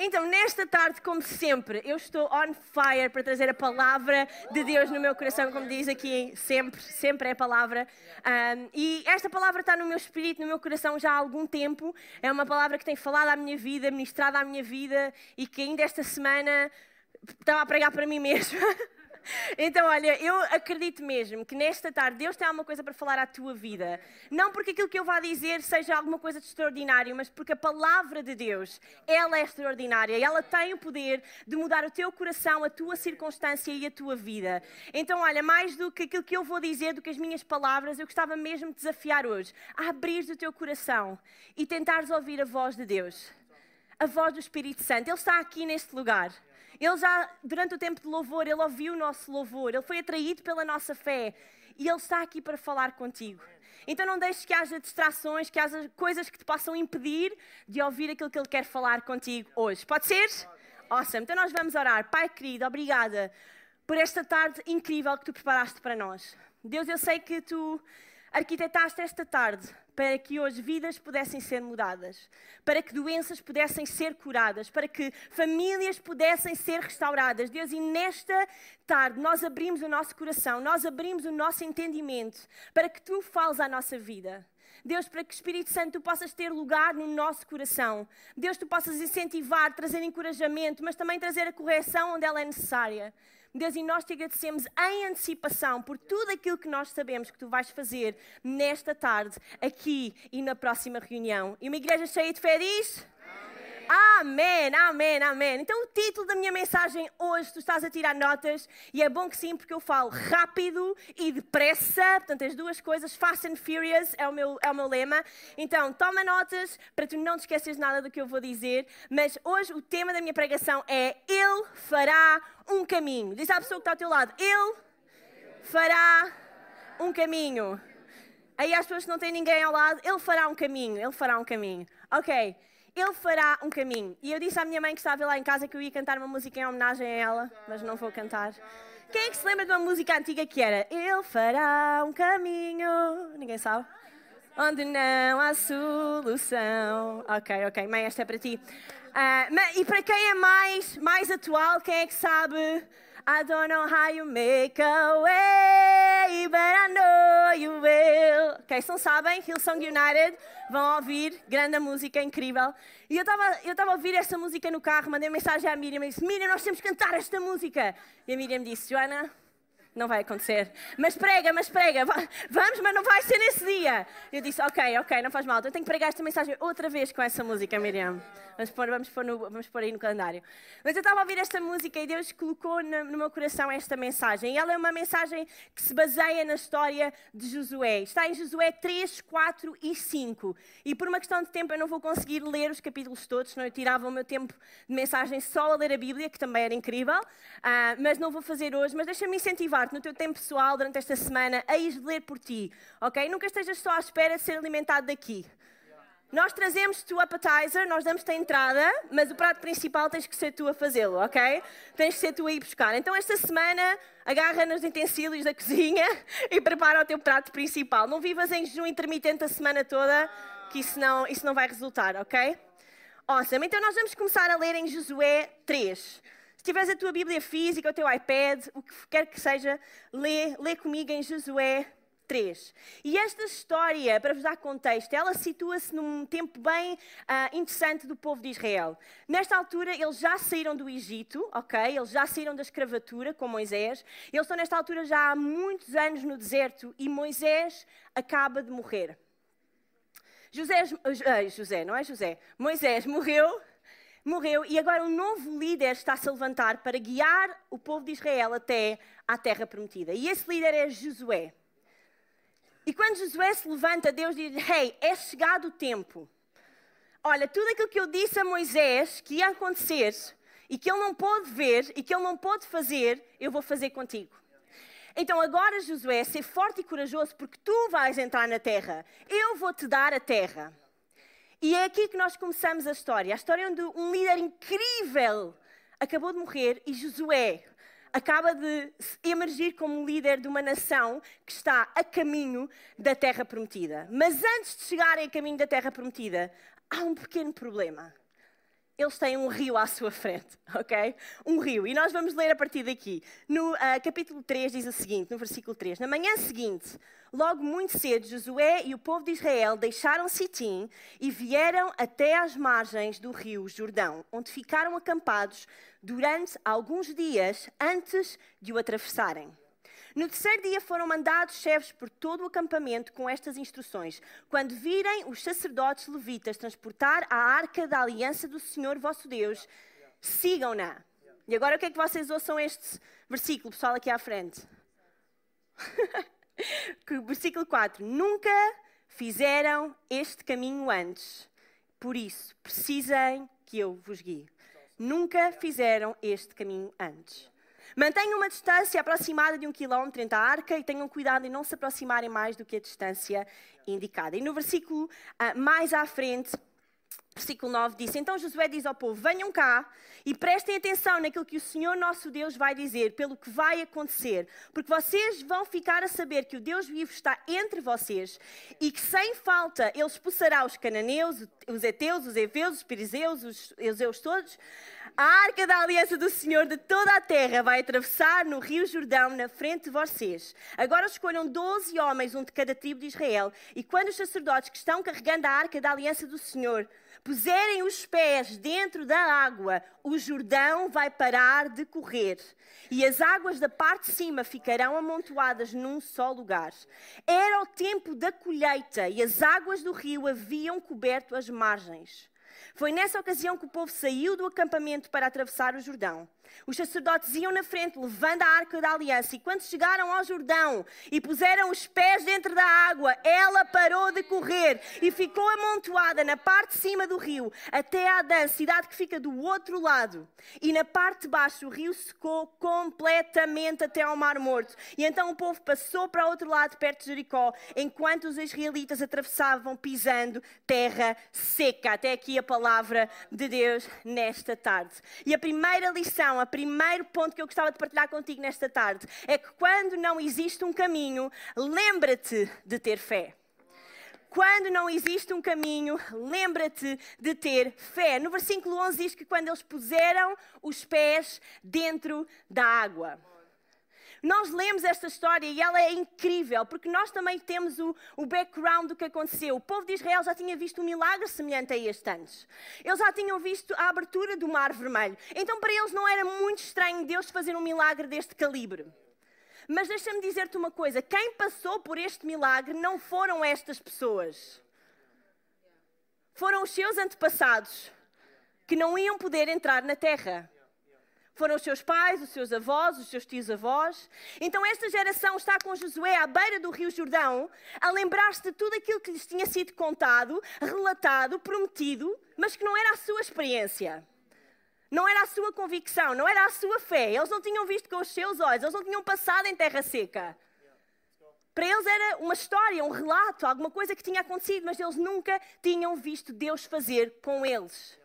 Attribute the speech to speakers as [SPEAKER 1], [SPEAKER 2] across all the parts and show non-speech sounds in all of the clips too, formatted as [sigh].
[SPEAKER 1] Então, nesta tarde, como sempre, eu estou on fire para trazer a palavra de Deus no meu coração, como diz aqui, sempre, sempre é a palavra. Um, e esta palavra está no meu espírito, no meu coração já há algum tempo. É uma palavra que tem falado à minha vida, ministrado à minha vida e que ainda esta semana estava a pregar para mim mesma. [laughs] [laughs] Então, olha, eu acredito mesmo que nesta tarde Deus tem alguma coisa para falar à tua vida. Não porque aquilo que eu vá dizer seja alguma coisa de extraordinário, mas porque a palavra de Deus, ela é extraordinária e ela tem o poder de mudar o teu coração, a tua circunstância e a tua vida. Então, olha, mais do que aquilo que eu vou dizer, do que as minhas palavras, eu gostava mesmo de desafiar hoje a abrir o teu coração e tentares ouvir a voz de Deus. A voz do Espírito Santo. Ele está aqui neste lugar. Ele já, durante o tempo de louvor, ele ouviu o nosso louvor, ele foi atraído pela nossa fé e ele está aqui para falar contigo. Então não deixes que haja distrações, que haja coisas que te possam impedir de ouvir aquilo que ele quer falar contigo hoje. Pode ser? Awesome. Então nós vamos orar. Pai querido, obrigada por esta tarde incrível que tu preparaste para nós. Deus, eu sei que tu arquitetaste esta tarde para que hoje vidas pudessem ser mudadas, para que doenças pudessem ser curadas, para que famílias pudessem ser restauradas. Deus, e nesta tarde nós abrimos o nosso coração, nós abrimos o nosso entendimento para que tu fales à nossa vida. Deus, para que Espírito Santo tu possas ter lugar no nosso coração. Deus, tu possas incentivar, trazer encorajamento, mas também trazer a correção onde ela é necessária. Deus, e nós te agradecemos em antecipação por tudo aquilo que nós sabemos que tu vais fazer nesta tarde, aqui e na próxima reunião. E uma igreja cheia de fé diz? Amém, amém, amém. Então, o título da minha mensagem hoje, tu estás a tirar notas, e é bom que sim, porque eu falo rápido e depressa, portanto, as duas coisas, fast and furious é o meu, é o meu lema. Então, toma notas para tu não te esqueces nada do que eu vou dizer, mas hoje o tema da minha pregação é Ele fará um caminho. Diz à pessoa que está ao teu lado, Ele fará um caminho. Aí as pessoas que não têm ninguém ao lado, Ele fará um caminho, Ele fará um caminho. Ok. Ele fará um caminho. E eu disse à minha mãe que estava lá em casa que eu ia cantar uma música em homenagem a ela, mas não vou cantar. Quem é que se lembra de uma música antiga que era Ele fará um caminho? Ninguém sabe? Onde não há solução. Ok, ok, mãe, esta é para ti. Uh, e para quem é mais, mais atual, quem é que sabe? I don't know how you make a way, but I know you will. Ok, se não sabem, Hillsong United, vão ouvir, grande música, incrível. E eu estava eu a ouvir esta música no carro, mandei mensagem à Miriam e disse: Miriam, nós temos que cantar esta música. E a Miriam disse: Joana, não vai acontecer. Mas prega, mas prega, vamos, mas não vai ser nesse dia. Eu disse, ok, ok, não faz mal, eu tenho que pregar esta mensagem outra vez com essa música, Miriam. Vamos pôr, vamos pôr, no, vamos pôr aí no calendário. Mas eu estava a ouvir esta música e Deus colocou no, no meu coração esta mensagem. E ela é uma mensagem que se baseia na história de Josué. Está em Josué 3, 4 e 5. E por uma questão de tempo eu não vou conseguir ler os capítulos todos, senão eu tirava o meu tempo de mensagem só a ler a Bíblia, que também era incrível. Uh, mas não vou fazer hoje, mas deixa-me incentivar no teu tempo pessoal, durante esta semana, a ir ler por ti, ok? Nunca estejas só à espera de ser alimentado daqui. Nós trazemos-te o appetizer, nós damos-te a entrada, mas o prato principal tens que ser tu a fazê-lo, ok? Tens que ser tu a ir buscar. Então, esta semana, agarra nos utensílios da cozinha [laughs] e prepara o teu prato principal. Não vivas em jejum intermitente a semana toda, que isso não, isso não vai resultar, ok? Awesome. Então, nós vamos começar a ler em Josué 3. Se tiveres a tua Bíblia física, o teu iPad, o que quer que seja, lê, lê comigo em Josué 3. E esta história, para vos dar contexto, ela situa-se num tempo bem uh, interessante do povo de Israel. Nesta altura, eles já saíram do Egito, ok? Eles já saíram da escravatura com Moisés. Eles estão nesta altura já há muitos anos no deserto e Moisés acaba de morrer. José, José, não é José? Moisés morreu morreu e agora um novo líder está-se a levantar para guiar o povo de Israel até à terra prometida. E esse líder é Josué. E quando Josué se levanta, Deus diz: Hey, é chegado o tempo. Olha, tudo aquilo que eu disse a Moisés que ia acontecer e que ele não pôde ver e que ele não pôde fazer, eu vou fazer contigo. Então agora, Josué, ser forte e corajoso, porque tu vais entrar na terra. Eu vou te dar a terra. E é aqui que nós começamos a história. A história onde um líder incrível acabou de morrer e Josué acaba de emergir como líder de uma nação que está a caminho da terra prometida. Mas antes de chegarem a caminho da terra prometida, há um pequeno problema. Eles têm um rio à sua frente, [laughs] ok? Um rio. E nós vamos ler a partir daqui. No uh, capítulo 3 diz o seguinte, no versículo 3. Na manhã seguinte, logo muito cedo, Josué e o povo de Israel deixaram Sitim e vieram até às margens do rio Jordão, onde ficaram acampados durante alguns dias antes de o atravessarem. No terceiro dia foram mandados chefes por todo o acampamento com estas instruções: Quando virem os sacerdotes levitas transportar a arca da aliança do Senhor vosso Deus, sigam-na. E agora o que é que vocês ouçam este versículo, pessoal, aqui à frente? [laughs] versículo 4: Nunca fizeram este caminho antes, por isso precisem que eu vos guie. Nunca fizeram este caminho antes. Mantenham uma distância aproximada de um quilómetro entre a arca e tenham cuidado em não se aproximarem mais do que a distância indicada. E no versículo uh, mais à frente, versículo 9 diz: Então Josué diz ao povo: Venham cá e prestem atenção naquilo que o Senhor nosso Deus vai dizer, pelo que vai acontecer, porque vocês vão ficar a saber que o Deus vivo está entre vocês e que sem falta ele expulsará os cananeus, os heteus, os heveus, os perizeus, os euseus todos a arca da aliança do Senhor de toda a terra vai atravessar no Rio Jordão na frente de vocês. Agora escolham doze homens, um de cada tribo de Israel, e quando os sacerdotes que estão carregando a arca da aliança do Senhor puserem os pés dentro da água, o Jordão vai parar de correr e as águas da parte de cima ficarão amontoadas num só lugar. Era o tempo da colheita e as águas do rio haviam coberto as margens. Foi nessa ocasião que o povo saiu do acampamento para atravessar o Jordão. Os sacerdotes iam na frente, levando a arca da aliança, e quando chegaram ao Jordão e puseram os pés dentro da água, ela parou de correr e ficou amontoada na parte de cima do rio, até a Adã, cidade que fica do outro lado. E na parte de baixo o rio secou completamente até ao Mar Morto. E então o povo passou para o outro lado, perto de Jericó, enquanto os israelitas atravessavam pisando terra seca. Até aqui a palavra de Deus nesta tarde. E a primeira lição o primeiro ponto que eu gostava de partilhar contigo nesta tarde é que quando não existe um caminho, lembra-te de ter fé. Quando não existe um caminho, lembra-te de ter fé. No versículo 11 diz que quando eles puseram os pés dentro da água. Nós lemos esta história e ela é incrível, porque nós também temos o, o background do que aconteceu. O povo de Israel já tinha visto um milagre semelhante a este antes. Eles já tinham visto a abertura do Mar Vermelho. Então, para eles, não era muito estranho Deus fazer um milagre deste calibre. Mas deixa-me dizer-te uma coisa: quem passou por este milagre não foram estas pessoas. Foram os seus antepassados que não iam poder entrar na terra. Foram os seus pais, os seus avós, os seus tios-avós. Então esta geração está com Josué à beira do Rio Jordão, a lembrar-se de tudo aquilo que lhes tinha sido contado, relatado, prometido, mas que não era a sua experiência. Não era a sua convicção, não era a sua fé. Eles não tinham visto com os seus olhos, eles não tinham passado em terra seca. Para eles era uma história, um relato, alguma coisa que tinha acontecido, mas eles nunca tinham visto Deus fazer com eles.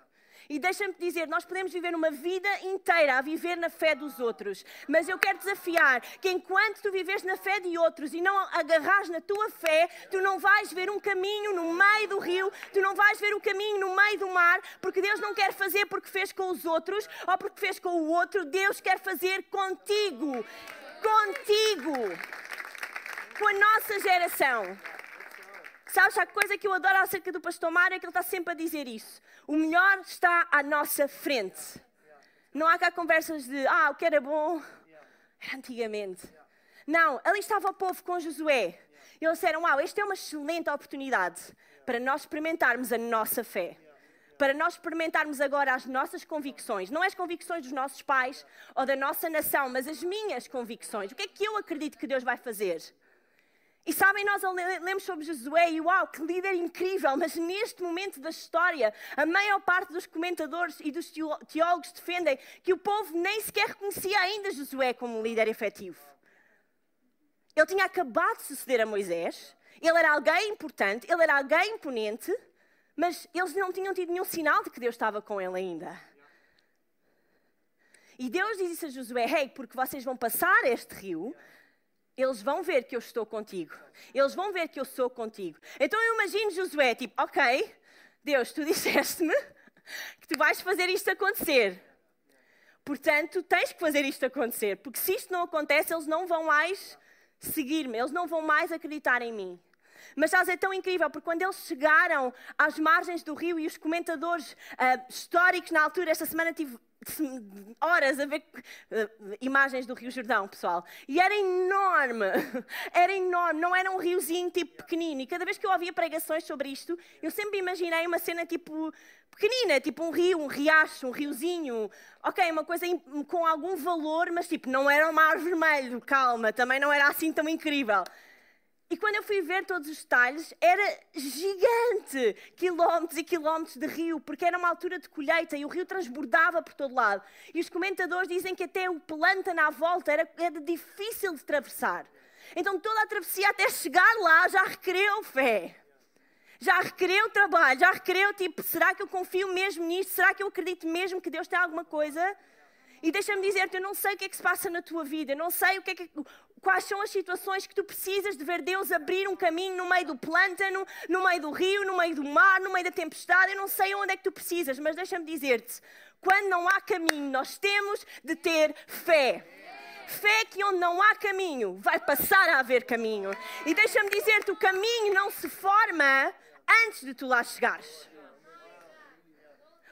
[SPEAKER 1] E deixa-me dizer, nós podemos viver uma vida inteira a viver na fé dos outros, mas eu quero desafiar que enquanto tu vives na fé de outros e não agarras na tua fé, tu não vais ver um caminho no meio do rio, tu não vais ver o um caminho no meio do mar, porque Deus não quer fazer porque fez com os outros ou porque fez com o outro, Deus quer fazer contigo. Contigo. Com a nossa geração. Sabes, a coisa que eu adoro acerca do pastor Mário é que ele está sempre a dizer isso. O melhor está à nossa frente. Não há cá conversas de, ah, o que era bom era antigamente. Não, ali estava o povo com Josué. Eles disseram, uau, esta é uma excelente oportunidade para nós experimentarmos a nossa fé. Para nós experimentarmos agora as nossas convicções. Não as convicções dos nossos pais ou da nossa nação, mas as minhas convicções. O que é que eu acredito que Deus vai fazer? E sabem, nós lemos sobre Josué e uau, que líder incrível, mas neste momento da história, a maior parte dos comentadores e dos teólogos defendem que o povo nem sequer reconhecia ainda Josué como líder efetivo. Ele tinha acabado de suceder a Moisés, ele era alguém importante, ele era alguém imponente, mas eles não tinham tido nenhum sinal de que Deus estava com ele ainda. E Deus diz isso a Josué: Hey, porque vocês vão passar este rio, eles vão ver que eu estou contigo. Eles vão ver que eu sou contigo. Então eu imagino Josué, tipo, ok, Deus, tu [laughs] disseste-me que tu vais fazer isto acontecer. Portanto, tens que fazer isto acontecer, porque se isto não acontece, eles não vão mais seguir-me, eles não vão mais acreditar em mim. Mas sabes, é tão incrível, porque quando eles chegaram às margens do rio e os comentadores uh, históricos na altura, esta semana tive [laughs] horas a ver uh, imagens do Rio Jordão, pessoal. E era enorme, [laughs] era enorme, não era um riozinho tipo pequenino. E cada vez que eu ouvia pregações sobre isto, eu sempre imaginei uma cena tipo pequenina, tipo um rio, um riacho, um riozinho. Ok, uma coisa com algum valor, mas tipo, não era um mar vermelho, calma, também não era assim tão incrível. E quando eu fui ver todos os detalhes, era gigante! Quilómetros e quilómetros de rio, porque era uma altura de colheita e o rio transbordava por todo lado. E os comentadores dizem que até o planta na volta era, era difícil de atravessar. Então toda a travessia até chegar lá já requereu fé. Já requereu trabalho, já requereu tipo, será que eu confio mesmo nisto? Será que eu acredito mesmo que Deus tem alguma coisa? E deixa-me dizer-te, eu não sei o que é que se passa na tua vida, eu não sei o que é que, quais são as situações que tu precisas de ver Deus abrir um caminho no meio do plântano, no meio do rio, no meio do mar, no meio da tempestade. Eu não sei onde é que tu precisas, mas deixa-me dizer-te, quando não há caminho, nós temos de ter fé. Fé que onde não há caminho, vai passar a haver caminho. E deixa-me dizer-te, o caminho não se forma antes de tu lá chegares.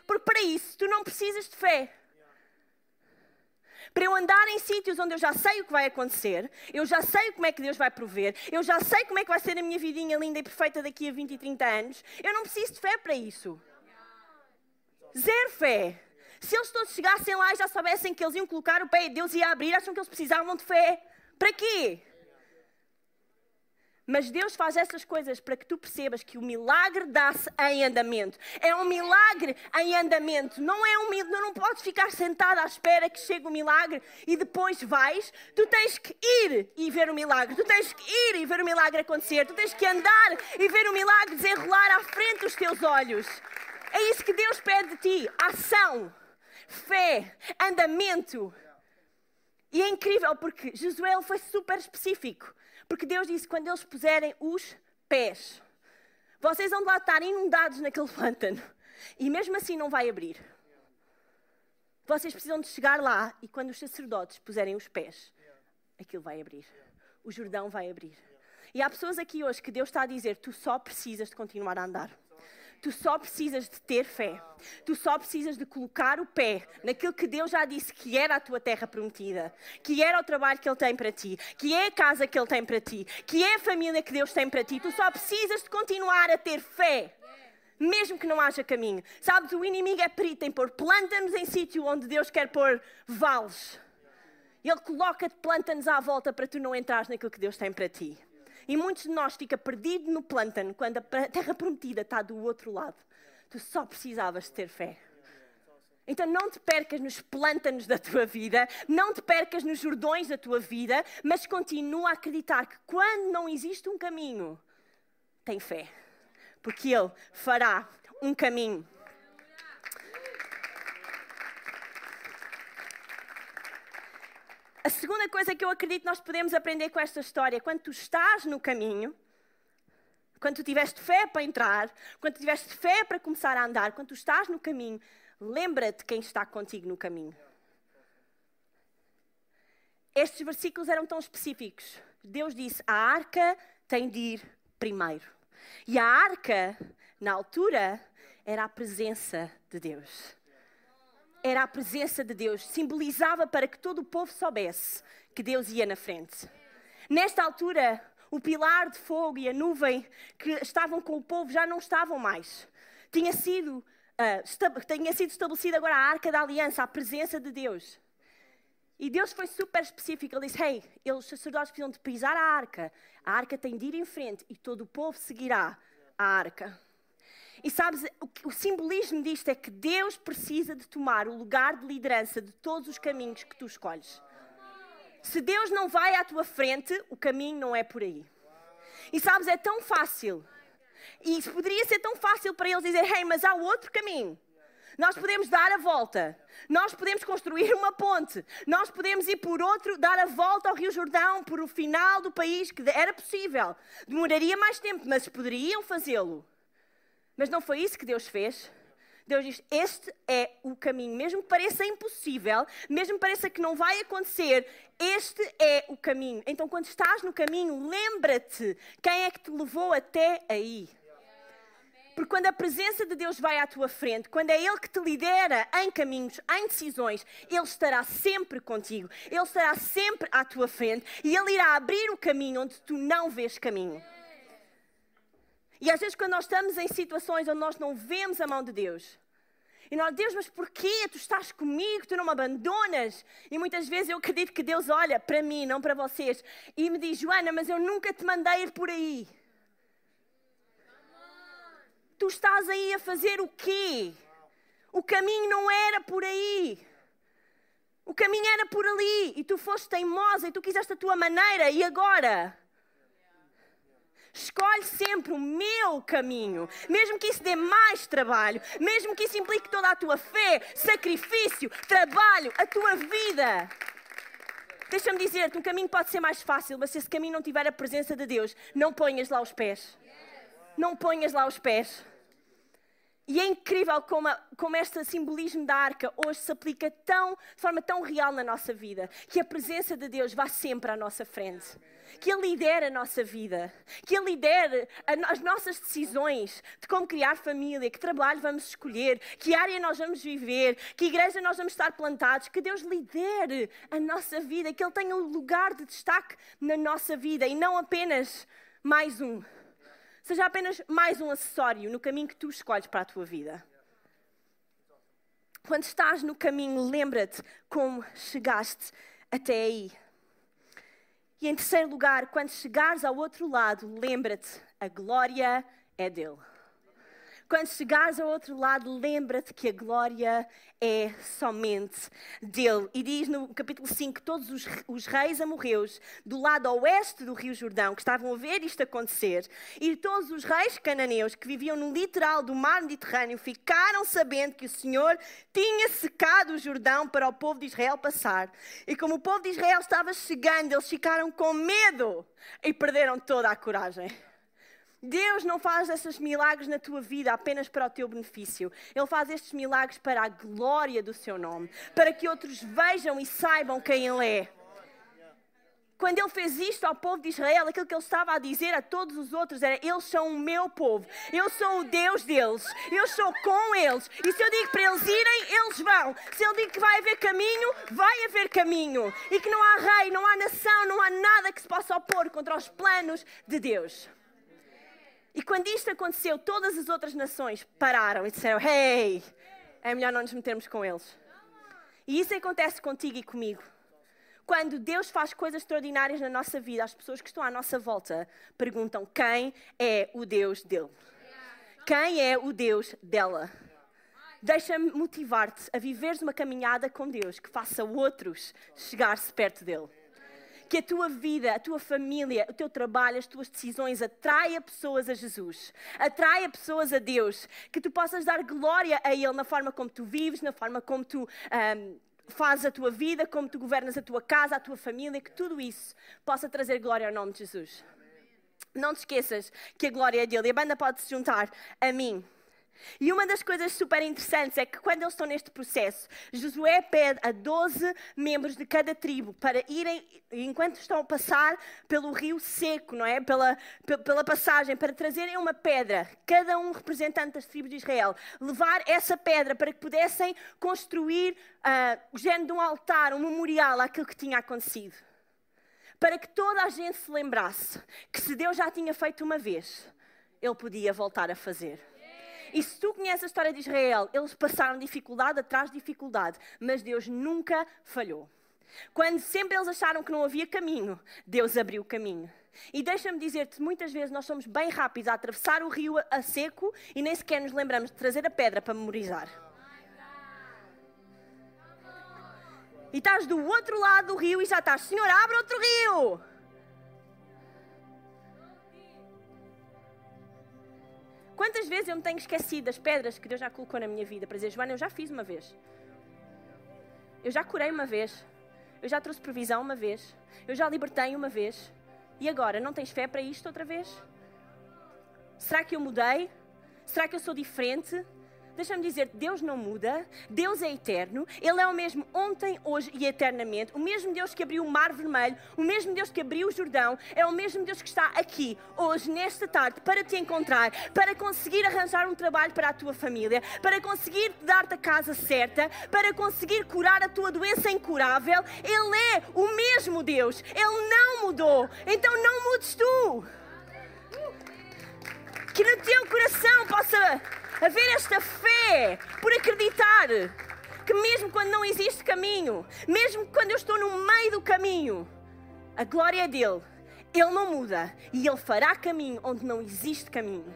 [SPEAKER 1] Porque para isso tu não precisas de fé para eu andar em sítios onde eu já sei o que vai acontecer, eu já sei como é que Deus vai prover, eu já sei como é que vai ser a minha vidinha linda e perfeita daqui a 20 e 30 anos, eu não preciso de fé para isso. Zero fé. Se eles todos chegassem lá e já soubessem que eles iam colocar o pé e Deus ia abrir, acham que eles precisavam de fé. Para quê? Mas Deus faz essas coisas para que tu percebas que o milagre dá-se em andamento. É um milagre em andamento. Não é um milagre, não podes ficar sentado à espera que chegue o milagre e depois vais. Tu tens que ir e ver o milagre. Tu tens que ir e ver o milagre acontecer. Tu tens que andar e ver o milagre desenrolar à frente dos teus olhos. É isso que Deus pede de ti: ação, fé, andamento. E é incrível porque Josué foi super específico. Porque Deus disse: quando eles puserem os pés, vocês vão lá estar inundados naquele [laughs] pântano. E mesmo assim não vai abrir. Vocês precisam de chegar lá e quando os sacerdotes puserem os pés, aquilo vai abrir. O Jordão vai abrir. E há pessoas aqui hoje que Deus está a dizer: tu só precisas de continuar a andar. Tu só precisas de ter fé. Tu só precisas de colocar o pé naquilo que Deus já disse que era a tua terra prometida, que era o trabalho que Ele tem para ti, que é a casa que Ele tem para ti, que é a família que Deus tem para ti. Tu só precisas de continuar a ter fé. Mesmo que não haja caminho. Sabes, o inimigo é perito em pôr plântanos em sítio onde Deus quer pôr vales. Ele coloca-te plântanos à volta para tu não entrares naquilo que Deus tem para ti. E muitos de nós fica perdido no plântano quando a terra prometida está do outro lado. Tu só precisavas de ter fé. Então não te percas nos plântanos da tua vida, não te percas nos jordões da tua vida, mas continua a acreditar que quando não existe um caminho, tem fé. Porque Ele fará um caminho. A segunda coisa que eu acredito nós podemos aprender com esta história, quando tu estás no caminho, quando tu tiveste fé para entrar, quando tu tiveste fé para começar a andar, quando tu estás no caminho, lembra-te quem está contigo no caminho. Estes versículos eram tão específicos. Deus disse: a arca tem de ir primeiro. E a arca, na altura, era a presença de Deus era a presença de Deus, simbolizava para que todo o povo soubesse que Deus ia na frente. Nesta altura, o pilar de fogo e a nuvem que estavam com o povo já não estavam mais. Tinha sido, uh, tinha sido estabelecida agora a arca da aliança, a presença de Deus. E Deus foi super específico. Ele disse: Hey, os sacerdotes precisam de pisar a arca. A arca tem de ir em frente e todo o povo seguirá a arca. E sabes, o, o simbolismo disto é que Deus precisa de tomar o lugar de liderança de todos os caminhos que tu escolhes. Se Deus não vai à tua frente, o caminho não é por aí. E sabes, é tão fácil. E poderia ser tão fácil para eles dizer: Hey, mas há outro caminho. Nós podemos dar a volta. Nós podemos construir uma ponte. Nós podemos ir por outro, dar a volta ao Rio Jordão, por o final do país, que era possível. Demoraria mais tempo, mas poderiam fazê-lo. Mas não foi isso que Deus fez. Deus diz: Este é o caminho. Mesmo que pareça impossível, mesmo que pareça que não vai acontecer, este é o caminho. Então, quando estás no caminho, lembra-te quem é que te levou até aí. Porque quando a presença de Deus vai à tua frente, quando é Ele que te lidera em caminhos, em decisões, Ele estará sempre contigo. Ele estará sempre à tua frente e Ele irá abrir o caminho onde tu não vês caminho. E às vezes, quando nós estamos em situações onde nós não vemos a mão de Deus, e nós, Deus, mas porquê? Tu estás comigo, tu não me abandonas. E muitas vezes eu acredito que Deus olha para mim, não para vocês, e me diz: Joana, mas eu nunca te mandei ir por aí. Tu estás aí a fazer o quê? O caminho não era por aí. O caminho era por ali. E tu foste teimosa e tu quiseste a tua maneira. E agora? Escolhe sempre o meu caminho, mesmo que isso dê mais trabalho, mesmo que isso implique toda a tua fé, sacrifício, trabalho, a tua vida. Deixa-me dizer-te, um caminho pode ser mais fácil, mas se esse caminho não tiver a presença de Deus, não ponhas lá os pés. Não ponhas lá os pés. E é incrível como, a, como este simbolismo da arca hoje se aplica tão, de forma tão real na nossa vida, que a presença de Deus vá sempre à nossa frente. Que Ele lidere a nossa vida, que Ele lidere as nossas decisões de como criar família, que trabalho vamos escolher, que área nós vamos viver, que igreja nós vamos estar plantados, que Deus lidere a nossa vida, que Ele tenha um lugar de destaque na nossa vida e não apenas mais um seja apenas mais um acessório no caminho que tu escolhes para a tua vida. Quando estás no caminho, lembra-te como chegaste até aí. E em terceiro lugar, quando chegares ao outro lado, lembra-te, a glória é dele. Quando chegares ao outro lado, lembra-te que a glória é somente dele. E diz no capítulo 5 que todos os, os, reis amorreus do lado oeste do Rio Jordão, que estavam a ver isto acontecer, e todos os reis cananeus que viviam no litoral do mar Mediterrâneo, ficaram sabendo que o Senhor tinha secado o Jordão para o povo de Israel passar. E como o povo de Israel estava chegando, eles ficaram com medo e perderam toda a coragem. Deus não faz esses milagres na tua vida apenas para o teu benefício. Ele faz estes milagres para a glória do seu nome, para que outros vejam e saibam quem Ele é. Quando ele fez isto ao povo de Israel, aquilo que ele estava a dizer a todos os outros era: Eles são o meu povo, eu sou o Deus deles, eu sou com eles. E se eu digo para eles irem, eles vão. Se ele diz que vai haver caminho, vai haver caminho. E que não há rei, não há nação, não há nada que se possa opor contra os planos de Deus. E quando isto aconteceu, todas as outras nações pararam e disseram: Hey, é melhor não nos metermos com eles. E isso acontece contigo e comigo. Quando Deus faz coisas extraordinárias na nossa vida, as pessoas que estão à nossa volta perguntam: quem é o Deus dele? Quem é o Deus dela? Deixa-me motivar-te a viveres uma caminhada com Deus que faça outros chegar-se perto dele que a tua vida, a tua família, o teu trabalho, as tuas decisões atraia pessoas a Jesus, atraia pessoas a Deus, que tu possas dar glória a Ele na forma como tu vives, na forma como tu um, fazes a tua vida, como tu governas a tua casa, a tua família, que tudo isso possa trazer glória ao nome de Jesus. Não te esqueças que a glória é dele e a banda pode se juntar a mim. E uma das coisas super interessantes é que quando eles estão neste processo, Josué pede a 12 membros de cada tribo para irem, enquanto estão a passar pelo rio seco, não é? Pela, pela passagem, para trazerem uma pedra, cada um representante das tribos de Israel, levar essa pedra para que pudessem construir uh, o género de um altar, um memorial àquilo que tinha acontecido. Para que toda a gente se lembrasse que se Deus já tinha feito uma vez, Ele podia voltar a fazer. E se tu conheces a história de Israel, eles passaram dificuldade atrás de dificuldade, mas Deus nunca falhou. Quando sempre eles acharam que não havia caminho, Deus abriu o caminho. E deixa-me dizer-te, muitas vezes nós somos bem rápidos a atravessar o rio a seco e nem sequer nos lembramos de trazer a pedra para memorizar. E estás do outro lado do rio e já estás, Senhor, abre outro rio. Quantas vezes eu me tenho esquecido das pedras que Deus já colocou na minha vida para dizer, Joana, eu já fiz uma vez. Eu já curei uma vez. Eu já trouxe provisão uma vez. Eu já libertei uma vez. E agora, não tens fé para isto outra vez? Será que eu mudei? Será que eu sou diferente? Deixa-me dizer, Deus não muda, Deus é eterno, Ele é o mesmo ontem, hoje e eternamente, o mesmo Deus que abriu o Mar Vermelho, o mesmo Deus que abriu o Jordão, é o mesmo Deus que está aqui, hoje, nesta tarde, para te encontrar, para conseguir arranjar um trabalho para a tua família, para conseguir dar-te a casa certa, para conseguir curar a tua doença incurável. Ele é o mesmo Deus, Ele não mudou, então não mudes tu. Que no teu coração possa haver esta fé por acreditar que mesmo quando não existe caminho, mesmo quando eu estou no meio do caminho, a glória é dele. Ele não muda e ele fará caminho onde não existe caminho.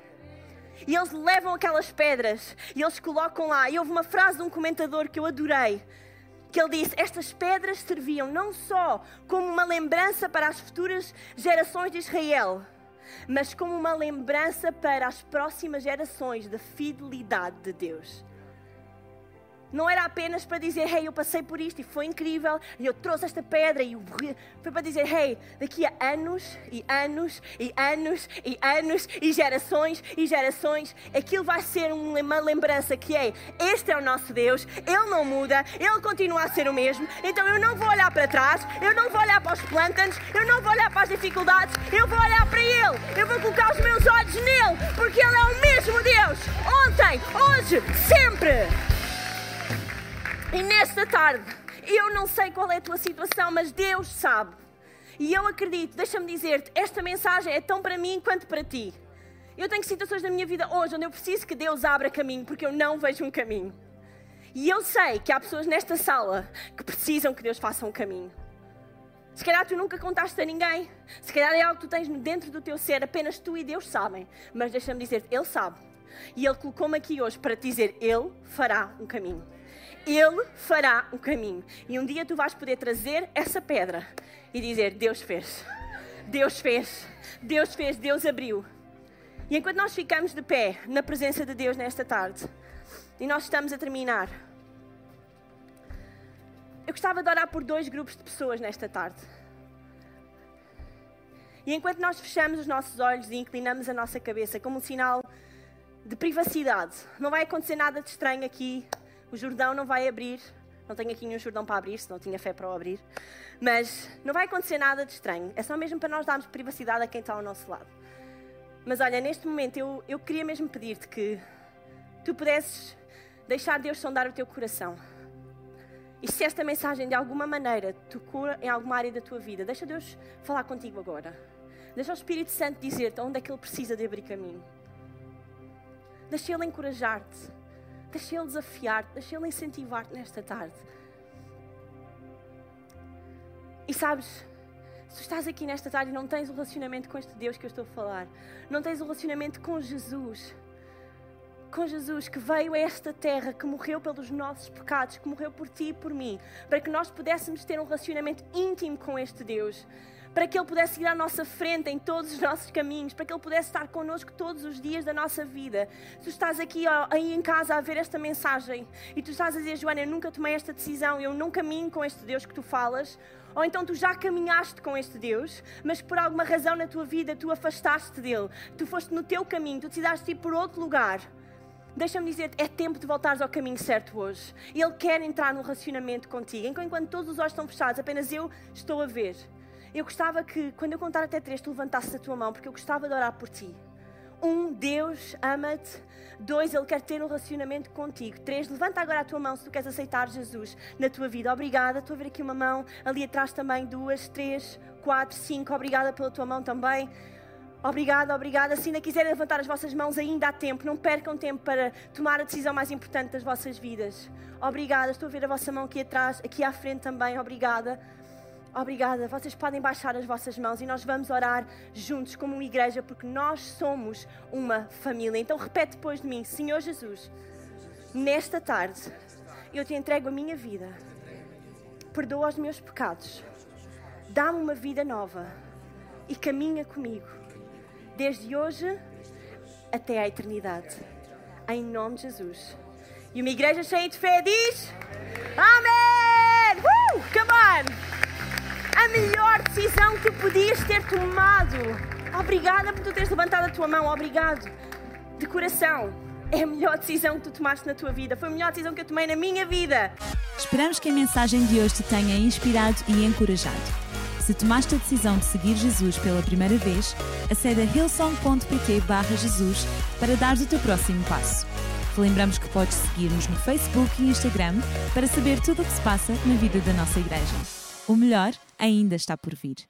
[SPEAKER 1] E eles levam aquelas pedras e eles colocam lá. E houve uma frase de um comentador que eu adorei, que ele disse: Estas pedras serviam não só como uma lembrança para as futuras gerações de Israel, mas como uma lembrança para as próximas gerações da fidelidade de Deus. Não era apenas para dizer, hey, eu passei por isto e foi incrível, e eu trouxe esta pedra e foi para dizer, hey, daqui a anos e anos e anos e anos e gerações e gerações, aquilo vai ser uma lembrança que é, este é o nosso Deus, Ele não muda, Ele continua a ser o mesmo, então eu não vou olhar para trás, eu não vou olhar para os plântanos, eu não vou olhar para as dificuldades, eu vou olhar para Ele, eu vou colocar os meus olhos nele, porque Ele é o mesmo Deus, ontem, hoje, sempre. E nesta tarde, eu não sei qual é a tua situação, mas Deus sabe. E eu acredito, deixa-me dizer-te, esta mensagem é tão para mim quanto para ti. Eu tenho situações na minha vida hoje onde eu preciso que Deus abra caminho, porque eu não vejo um caminho. E eu sei que há pessoas nesta sala que precisam que Deus faça um caminho. Se calhar tu nunca contaste a ninguém. Se calhar é algo que tu tens dentro do teu ser, apenas tu e Deus sabem. Mas deixa-me dizer, Ele sabe. E Ele colocou-me aqui hoje para te dizer: Ele fará um caminho. Ele fará o caminho. E um dia tu vais poder trazer essa pedra e dizer: Deus fez, Deus fez, Deus fez, Deus abriu. E enquanto nós ficamos de pé na presença de Deus nesta tarde, e nós estamos a terminar, eu gostava de orar por dois grupos de pessoas nesta tarde. E enquanto nós fechamos os nossos olhos e inclinamos a nossa cabeça como um sinal de privacidade, não vai acontecer nada de estranho aqui o Jordão não vai abrir. Não tenho aqui nenhum Jordão para abrir, se não tinha fé para o abrir. Mas não vai acontecer nada de estranho. É só mesmo para nós darmos privacidade a quem está ao nosso lado. Mas olha, neste momento eu, eu queria mesmo pedir-te que tu pudesses deixar Deus sondar o teu coração. E se esta mensagem de alguma maneira tocou em alguma área da tua vida, deixa Deus falar contigo agora. Deixa o Espírito Santo dizer-te onde é que Ele precisa de abrir caminho. Deixa Ele encorajar-te. Deixa Ele desafiar-te, deixa Ele incentivar-te nesta tarde. E sabes, se estás aqui nesta tarde e não tens um relacionamento com este Deus que eu estou a falar, não tens um relacionamento com Jesus, com Jesus que veio a esta terra, que morreu pelos nossos pecados, que morreu por ti e por mim, para que nós pudéssemos ter um relacionamento íntimo com este Deus para que Ele pudesse ir à nossa frente em todos os nossos caminhos, para que Ele pudesse estar connosco todos os dias da nossa vida. Tu estás aqui aí em casa a ver esta mensagem e tu estás a dizer, Joana, eu nunca tomei esta decisão, eu não caminho com este Deus que tu falas. Ou então tu já caminhaste com este Deus, mas por alguma razão na tua vida tu afastaste dele, tu foste no teu caminho, tu decidaste ir por outro lugar. Deixa-me dizer, é tempo de voltares ao caminho certo hoje. Ele quer entrar num relacionamento contigo. Enquanto todos os olhos estão fechados, apenas eu estou a ver. Eu gostava que, quando eu contar até três, tu levantasses a tua mão, porque eu gostava de orar por ti. Um, Deus ama-te. Dois, Ele quer ter um relacionamento contigo. Três, levanta agora a tua mão se tu queres aceitar Jesus na tua vida. Obrigada. Estou a ver aqui uma mão, ali atrás também. Duas, três, quatro, cinco. Obrigada pela tua mão também. Obrigada, obrigada. Se ainda quiserem levantar as vossas mãos, ainda há tempo. Não percam tempo para tomar a decisão mais importante das vossas vidas. Obrigada. Estou a ver a vossa mão aqui atrás, aqui à frente também. Obrigada. Obrigada. Vocês podem baixar as vossas mãos e nós vamos orar juntos como uma igreja, porque nós somos uma família. Então repete depois de mim: Senhor Jesus, nesta tarde eu te entrego a minha vida. Perdoa os meus pecados. Dá-me uma vida nova e caminha comigo, desde hoje até à eternidade. Em nome de Jesus. E uma igreja cheia de fé diz: Amém! Uh! Come on! A melhor decisão que podias ter tomado. Obrigada por tu teres levantado a tua mão, obrigado. De coração. é a melhor decisão que tu tomaste na tua vida. Foi a melhor decisão que eu tomei na minha vida.
[SPEAKER 2] Esperamos que a mensagem de hoje te tenha inspirado e encorajado. Se tomaste a decisão de seguir Jesus pela primeira vez, acede a hillsong.pt Jesus para dar o teu próximo passo. Lembramos que podes seguir-nos no Facebook e Instagram para saber tudo o que se passa na vida da nossa igreja. O melhor ainda está por vir.